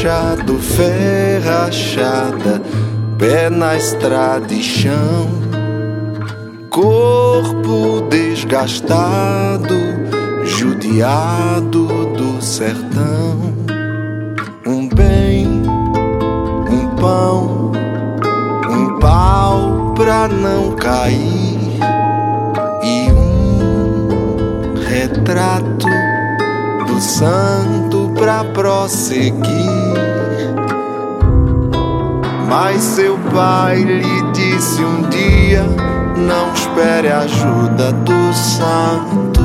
machado, ferrachada, pé na estrada e chão, corpo desgastado, judiado do sertão. Um bem, um pão, um pau pra não cair e um retrato do santo pra prosseguir. Mas seu pai lhe disse um dia: Não espere a ajuda do santo.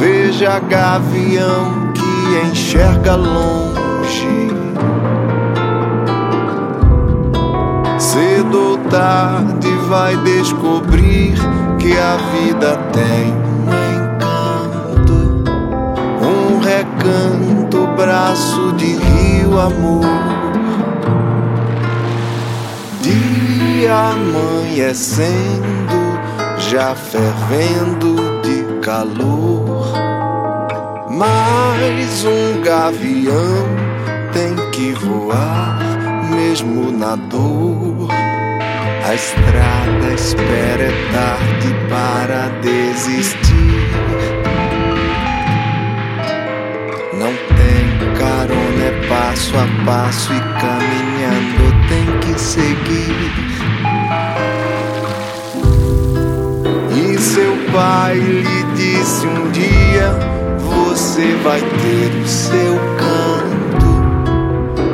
Veja gavião que enxerga longe. Cedo ou tarde vai descobrir que a vida tem um encanto, recanto, braço de rio amor. Dia amanhecendo, já fervendo de calor. Mais um gavião tem que voar, mesmo na dor. A estrada espera é tarde para desistir. Passo a passo e caminhando tem que seguir. E seu pai lhe disse um dia: Você vai ter o seu canto.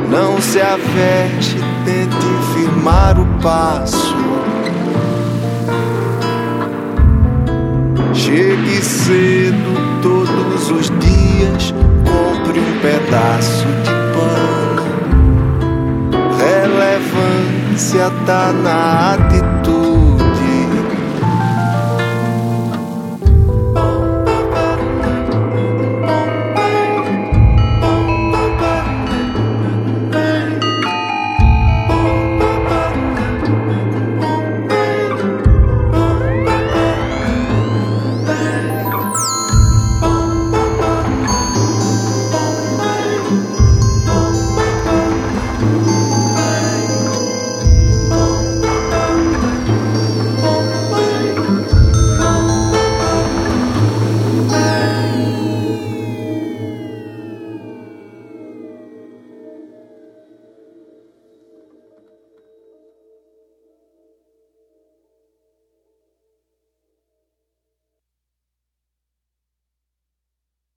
Não se aveste, tente firmar o passo. Chegue cedo todos os dias, compre um pedaço de Relevância tá na atitude